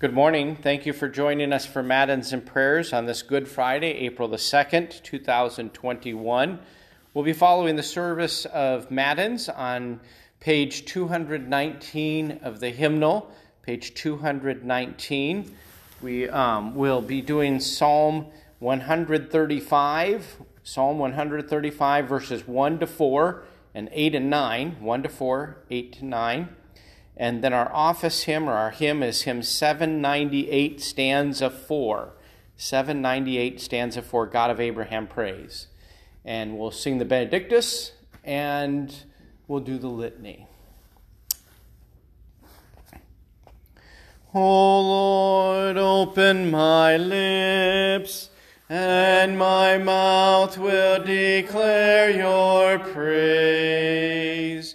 Good morning. Thank you for joining us for Matins and Prayers on this Good Friday, April the 2nd, 2021. We'll be following the service of Matins on page 219 of the hymnal, page 219. We um, will be doing Psalm 135, Psalm 135, verses 1 to 4 and 8 and 9, 1 to 4, 8 to 9. And then our office hymn or our hymn is hymn 798, stanza 4. 798, stanza 4, God of Abraham praise. And we'll sing the Benedictus and we'll do the litany. O Lord, open my lips, and my mouth will declare your praise.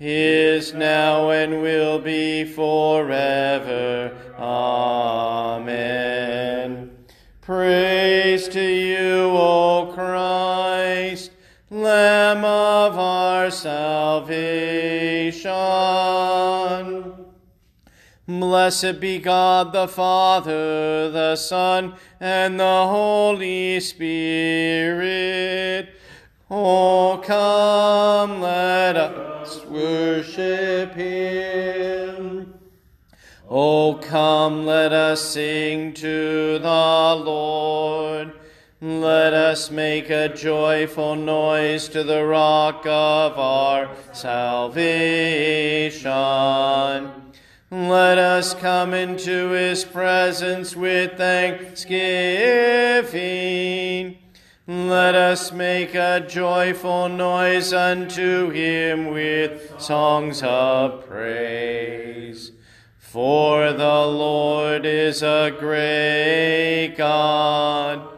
is now and will be forever. Amen. Praise to you, O Christ, Lamb of our salvation. Blessed be God the Father, the Son, and the Holy Spirit. Oh, come, let us worship him. Oh, come, let us sing to the Lord. Let us make a joyful noise to the rock of our salvation. Let us come into his presence with thanksgiving. Let us make a joyful noise unto him with songs of praise. For the Lord is a great God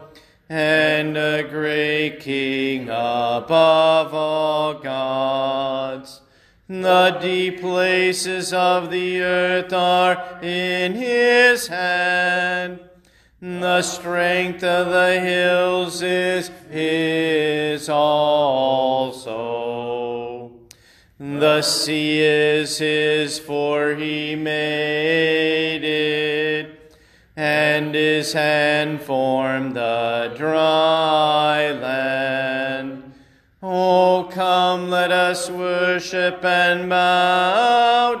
and a great King above all gods. The deep places of the earth are in his hand the strength of the hills is his also. The sea is his, for he made it, and his hand formed the dry land. Oh, come, let us worship and bow.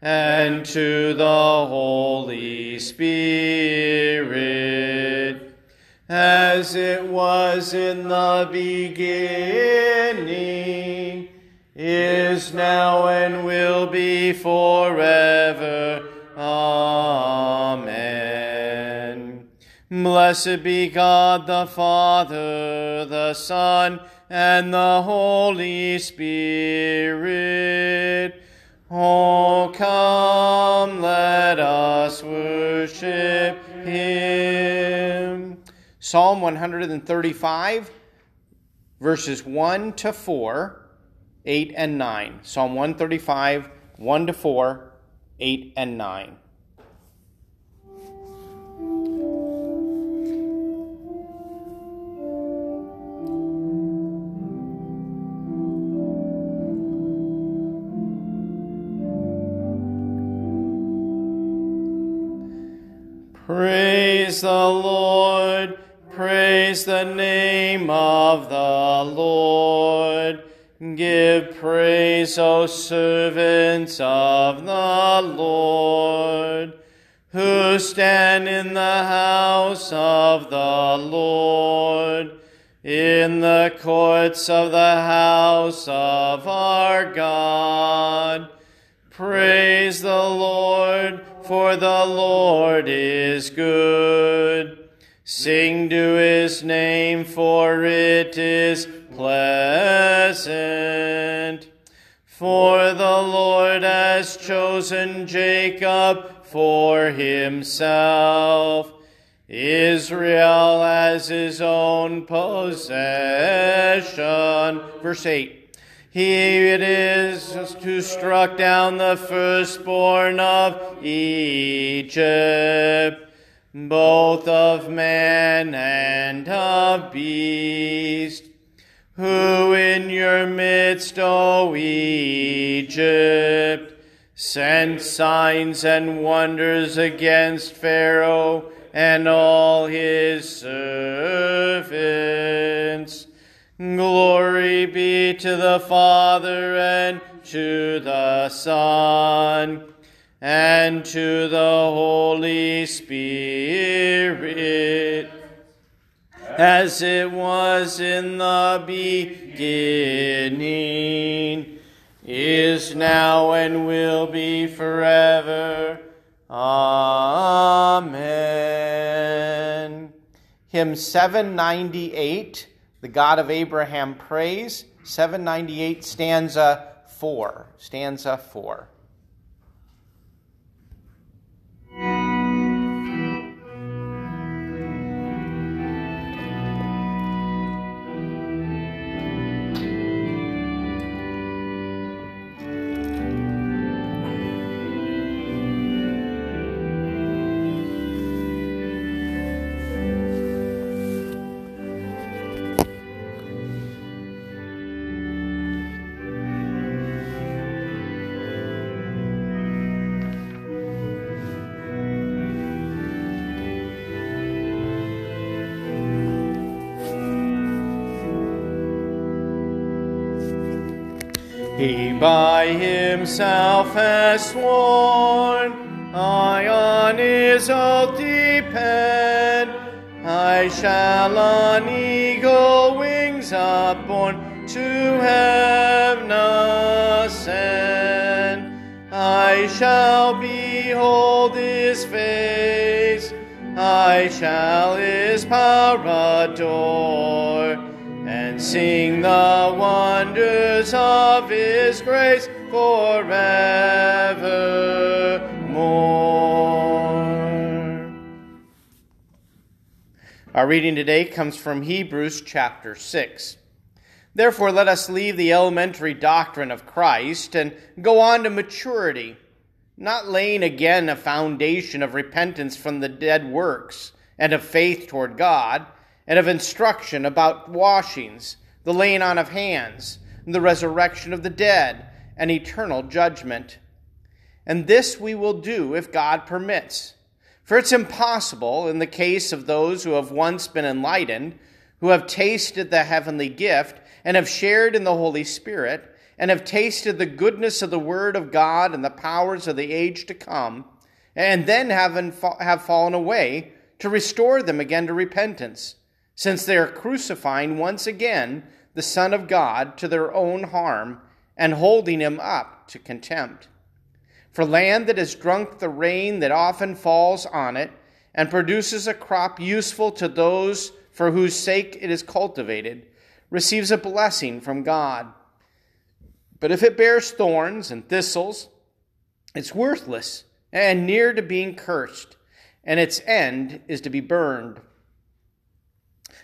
and to the Holy Spirit, as it was in the beginning, is now, and will be forever. Amen. Blessed be God the Father, the Son, and the Holy Spirit Oh, come, let us worship him. Psalm 135, verses 1 to 4, 8 and 9. Psalm 135, 1 to 4, 8 and 9. Praise the Lord. Praise the name of the Lord. Give praise, O servants of the Lord. who stand in the house of the Lord, in the courts of the house of our God. Praise the Lord, for the Lord is good. Sing to his name, for it is pleasant. For the Lord has chosen Jacob for himself. Israel as his own possession. Verse 8. He it is who struck down the firstborn of Egypt, both of man and of beast, who in your midst, O Egypt, sent signs and wonders against Pharaoh and all his servants. Glory be to the Father and to the Son and to the Holy Spirit, as it was in the beginning is now and will be forever. Amen. Hymn 798, The God of Abraham Praise, 798, stanza 4. Stanza 4. By himself has sworn, I on his oath depend. I shall on eagle wings upborne to heaven ascend. I shall behold his face, I shall his power adore sing the wonders of his grace forevermore. Our reading today comes from Hebrews chapter 6. Therefore, let us leave the elementary doctrine of Christ and go on to maturity, not laying again a foundation of repentance from the dead works and of faith toward God and of instruction about washings, the laying on of hands, the resurrection of the dead, and eternal judgment. And this we will do if God permits. For it's impossible, in the case of those who have once been enlightened, who have tasted the heavenly gift, and have shared in the Holy Spirit, and have tasted the goodness of the Word of God and the powers of the age to come, and then have, have fallen away, to restore them again to repentance since they are crucifying once again the Son of God to their own harm and holding him up to contempt. For land that has drunk the rain that often falls on it and produces a crop useful to those for whose sake it is cultivated receives a blessing from God. But if it bears thorns and thistles, it's worthless and near to being cursed, and its end is to be burned.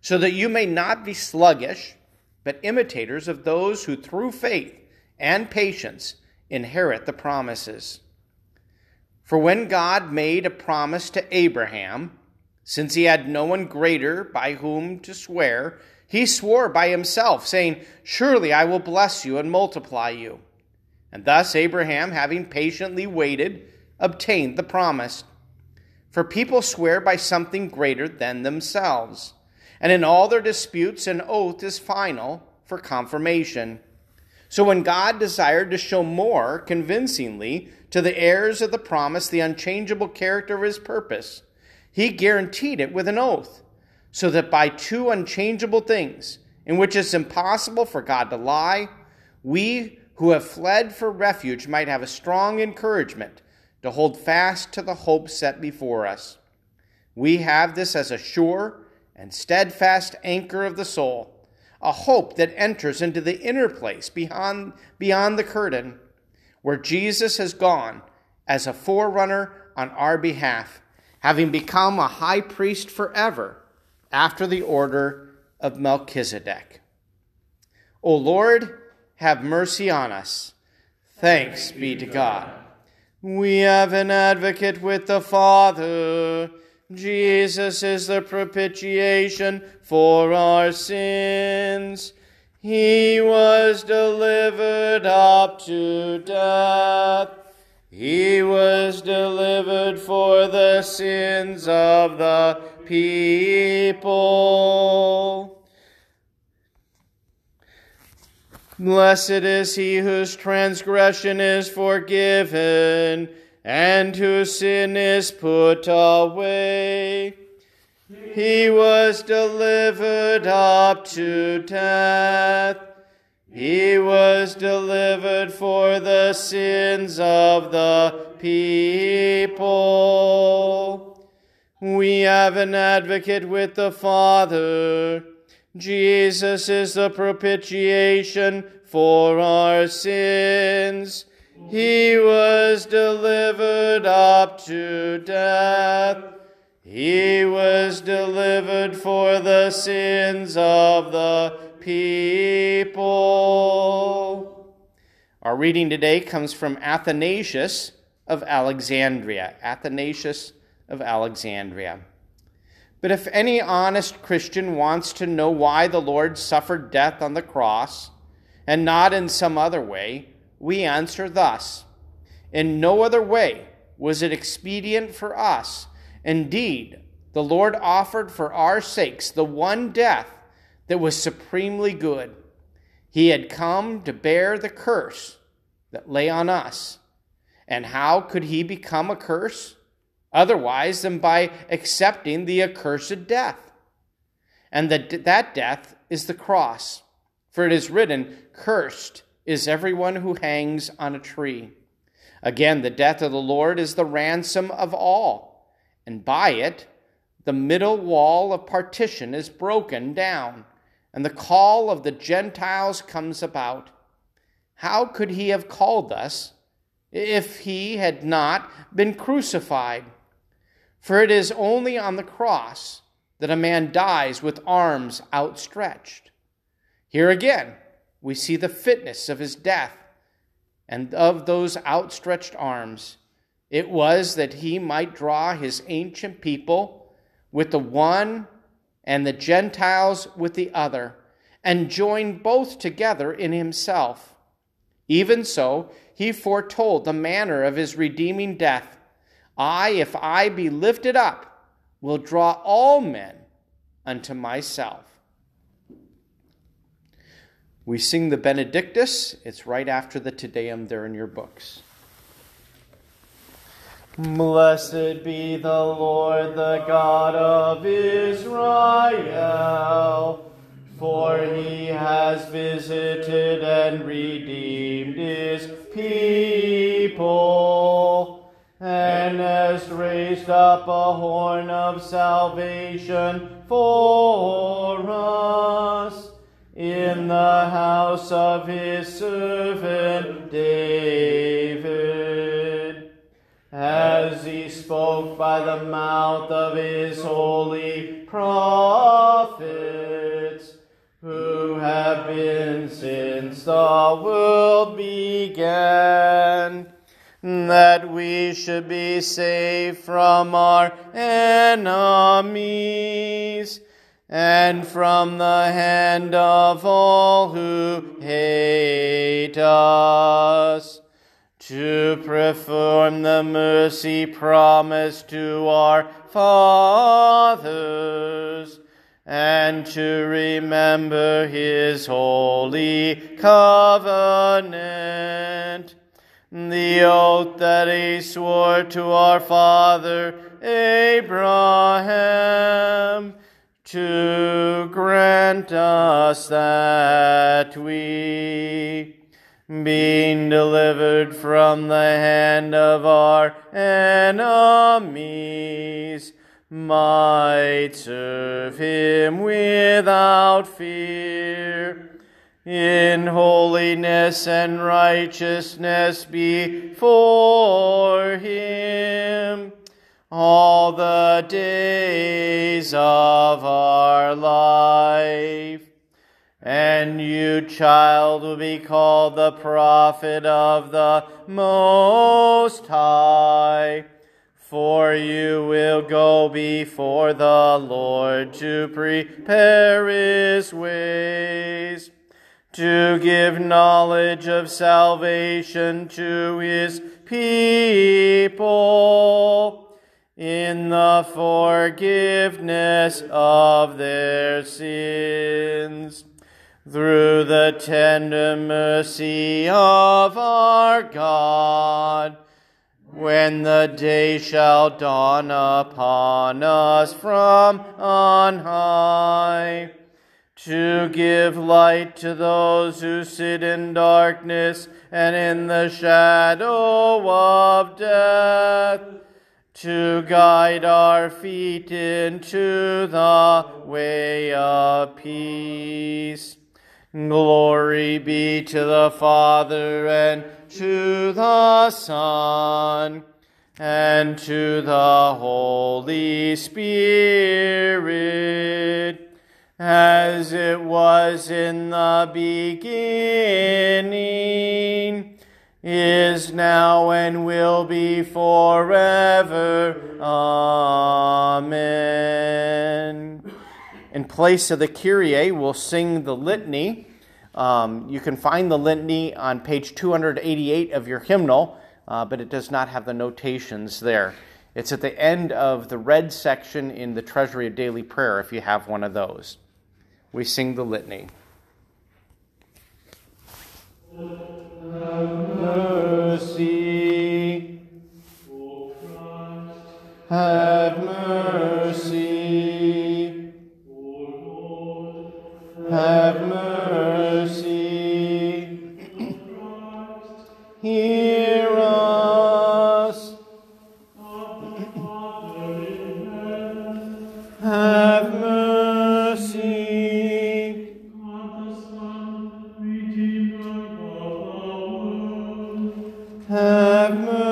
so that you may not be sluggish, but imitators of those who through faith and patience inherit the promises. For when God made a promise to Abraham, Since he had no one greater by whom to swear, he swore by himself, saying, Surely I will bless you and multiply you. And thus Abraham, having patiently waited, obtained the promise. For people swear by something greater than themselves, and in all their disputes, an oath is final for confirmation. So when God desired to show more convincingly to the heirs of the promise the unchangeable character of his purpose, he guaranteed it with an oath, so that by two unchangeable things, in which it's impossible for God to lie, we who have fled for refuge might have a strong encouragement to hold fast to the hope set before us. We have this as a sure and steadfast anchor of the soul, a hope that enters into the inner place beyond, beyond the curtain, where Jesus has gone as a forerunner on our behalf having become a high priest forever after the order of Melchizedek. O Lord, have mercy on us. Thanks be to God. We have an advocate with the Father. Jesus is the propitiation for our sins. He was delivered up to death he was delivered for the sins of the people. Blessed is he whose transgression is forgiven and whose sin is put away. He was delivered up to death. He was delivered for the sins of the people. We have an advocate with the Father. Jesus is the propitiation for our sins. He was delivered up to death. He was delivered for the sins of the people. Our reading today comes from Athanasius of Alexandria. Athanasius of Alexandria. But if any honest Christian wants to know why the Lord suffered death on the cross and not in some other way, we answer thus In no other way was it expedient for us. Indeed, the Lord offered for our sakes the one death that was supremely good. He had come to bear the curse that lay on us. And how could he become a curse? Otherwise than by accepting the accursed death. And that, that death is the cross. For it is written, Cursed is everyone who hangs on a tree. Again, the death of the Lord is the ransom of all, and by it the middle wall of partition is broken down and the call of the Gentiles comes about. How could he have called us if he had not been crucified? For it is only on the cross that a man dies with arms outstretched. Here again, we see the fitness of his death and of those outstretched arms. It was that he might draw his ancient people with the one and the Gentiles with the other, and join both together in himself. Even so, he foretold the manner of his redeeming death. I, if I be lifted up, will draw all men unto myself. We sing the Benedictus. It's right after the Te Deum there in your books. Blessed be the Lord, the God of Israel, for he has visited and redeemed his people, and has raised up a horn of salvation for us in the house of his servant David. As he spoke by the mouth of his holy prophets, who have been since the world began, that we should be saved from our enemies and from the hand of all who hate us, to perform the mercy promised to our fathers, and to remember his holy covenant, the oath that he swore to our father Abraham to grant us that we, being delivered from the hand of our enemies, might serve him without fear, in holiness and righteousness before him all the days of our life. And you, child, will be called the prophet of the Most High. For you will go before the Lord to prepare his ways, to give knowledge of salvation to his people in the forgiveness of their sins. Through the tender mercy of our God, when the day shall dawn upon us from on high, to give light to those who sit in darkness and in the shadow of death to guide our feet into the way of peace. Glory be to the Father and to the Son and to the Holy Spirit, as it was in the beginning is now and will be forever. Amen. In place of the Kyrie, we'll sing the litany. Um, you can find the litany on page 288 of your hymnal, uh, but it does not have the notations there. It's at the end of the red section in the Treasury of Daily Prayer if you have one of those. We sing the litany. Have mercy. Have mercy. Have mercy. have mercy, have Hear Have mercy.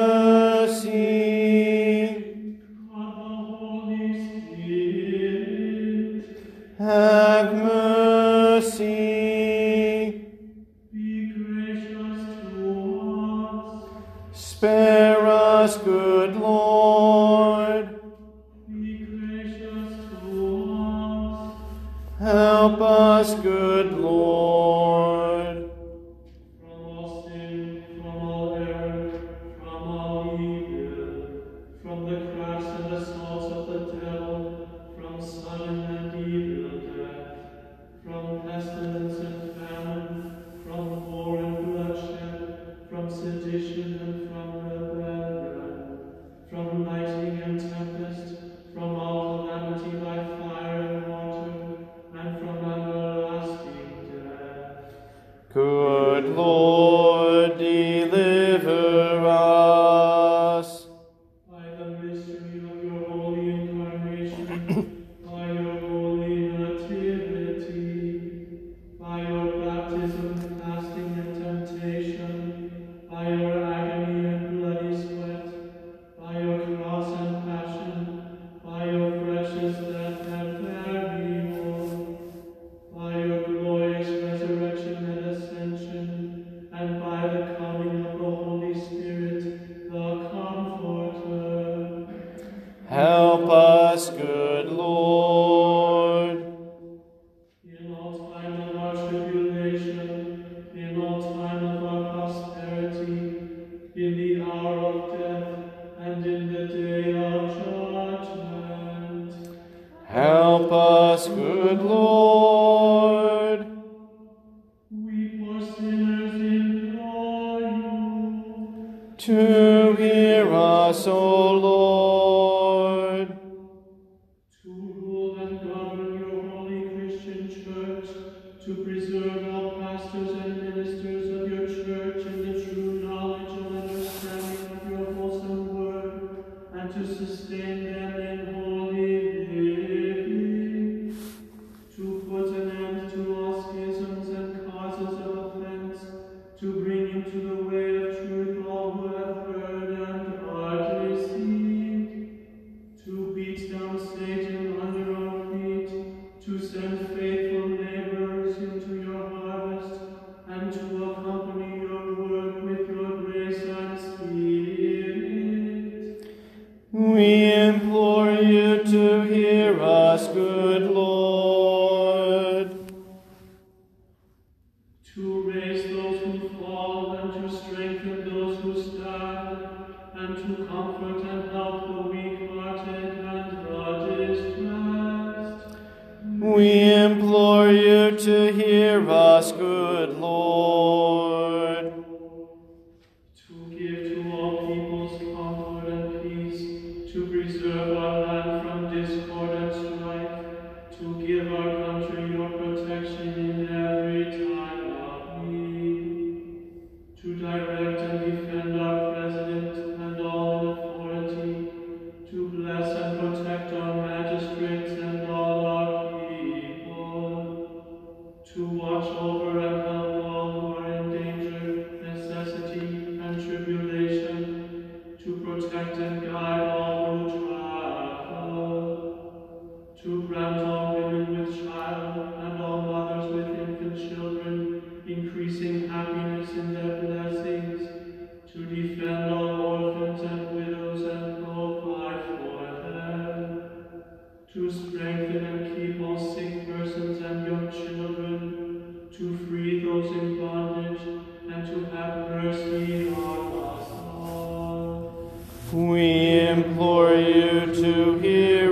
Satan.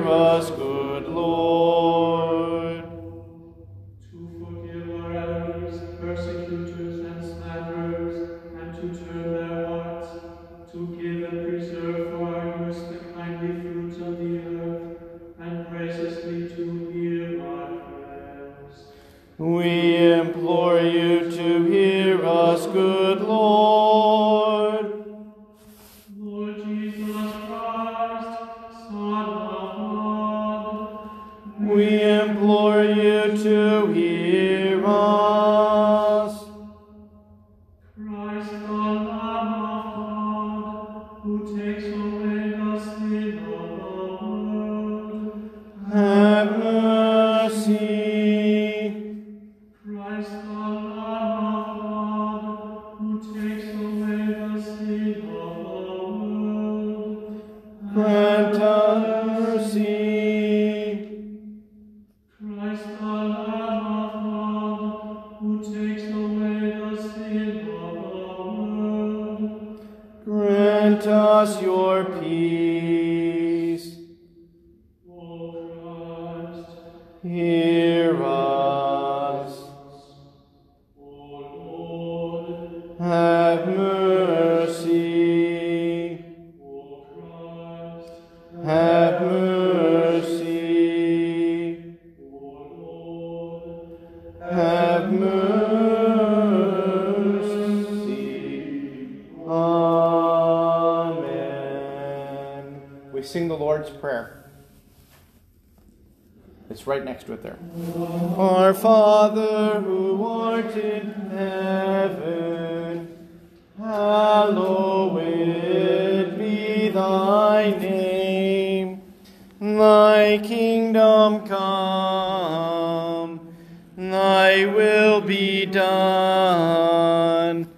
us good. It's right next to it there. Our Father who art in heaven, hallowed be thy name. Thy kingdom come, thy will be done,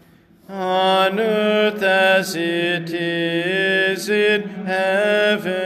on earth as it is in heaven.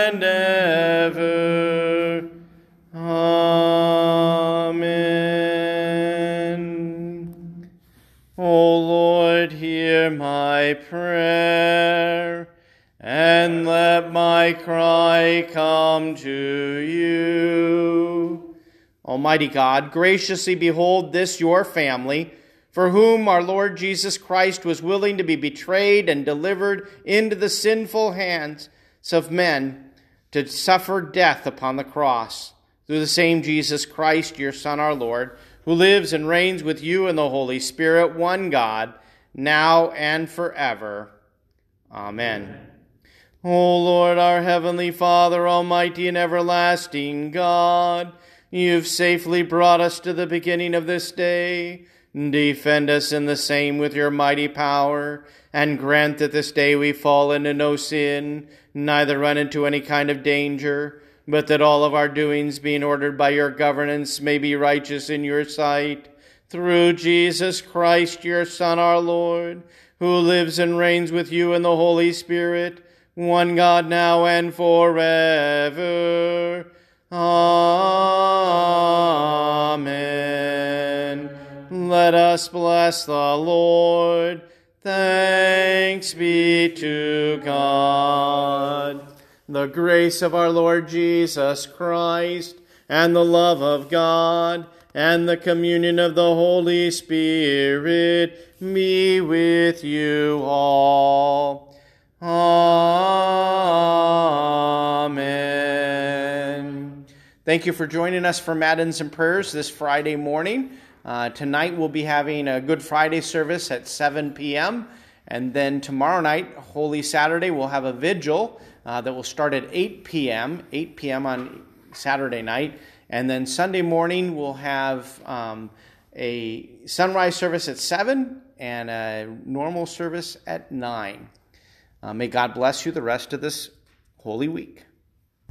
prayer, and let my cry come to you. Almighty God, graciously behold this your family for whom our Lord Jesus Christ was willing to be betrayed and delivered into the sinful hands of men to suffer death upon the cross. Through the same Jesus Christ, your Son, our Lord, who lives and reigns with you in the Holy Spirit, one God, now and forever. Amen. O Lord, our heavenly Father, almighty and everlasting God, you've safely brought us to the beginning of this day. Defend us in the same with your mighty power, and grant that this day we fall into no sin, neither run into any kind of danger, but that all of our doings, being ordered by your governance, may be righteous in your sight. Through Jesus Christ, your Son, our Lord, who lives and reigns with you in the Holy Spirit, one God now and forever. Amen. Let us bless the Lord. Thanks be to God. The grace of our Lord Jesus Christ, and the love of God, and the communion of the Holy Spirit be with you all. Amen. Thank you for joining us for Matins and Prayers this Friday morning. Uh, tonight we'll be having a Good Friday service at 7 p.m. And then tomorrow night, Holy Saturday, we'll have a vigil uh, that will start at 8 p.m., 8 p.m. on Saturday night. And then Sunday morning, we'll have um, a sunrise service at 7 and a normal service at 9. Uh, may God bless you the rest of this holy week.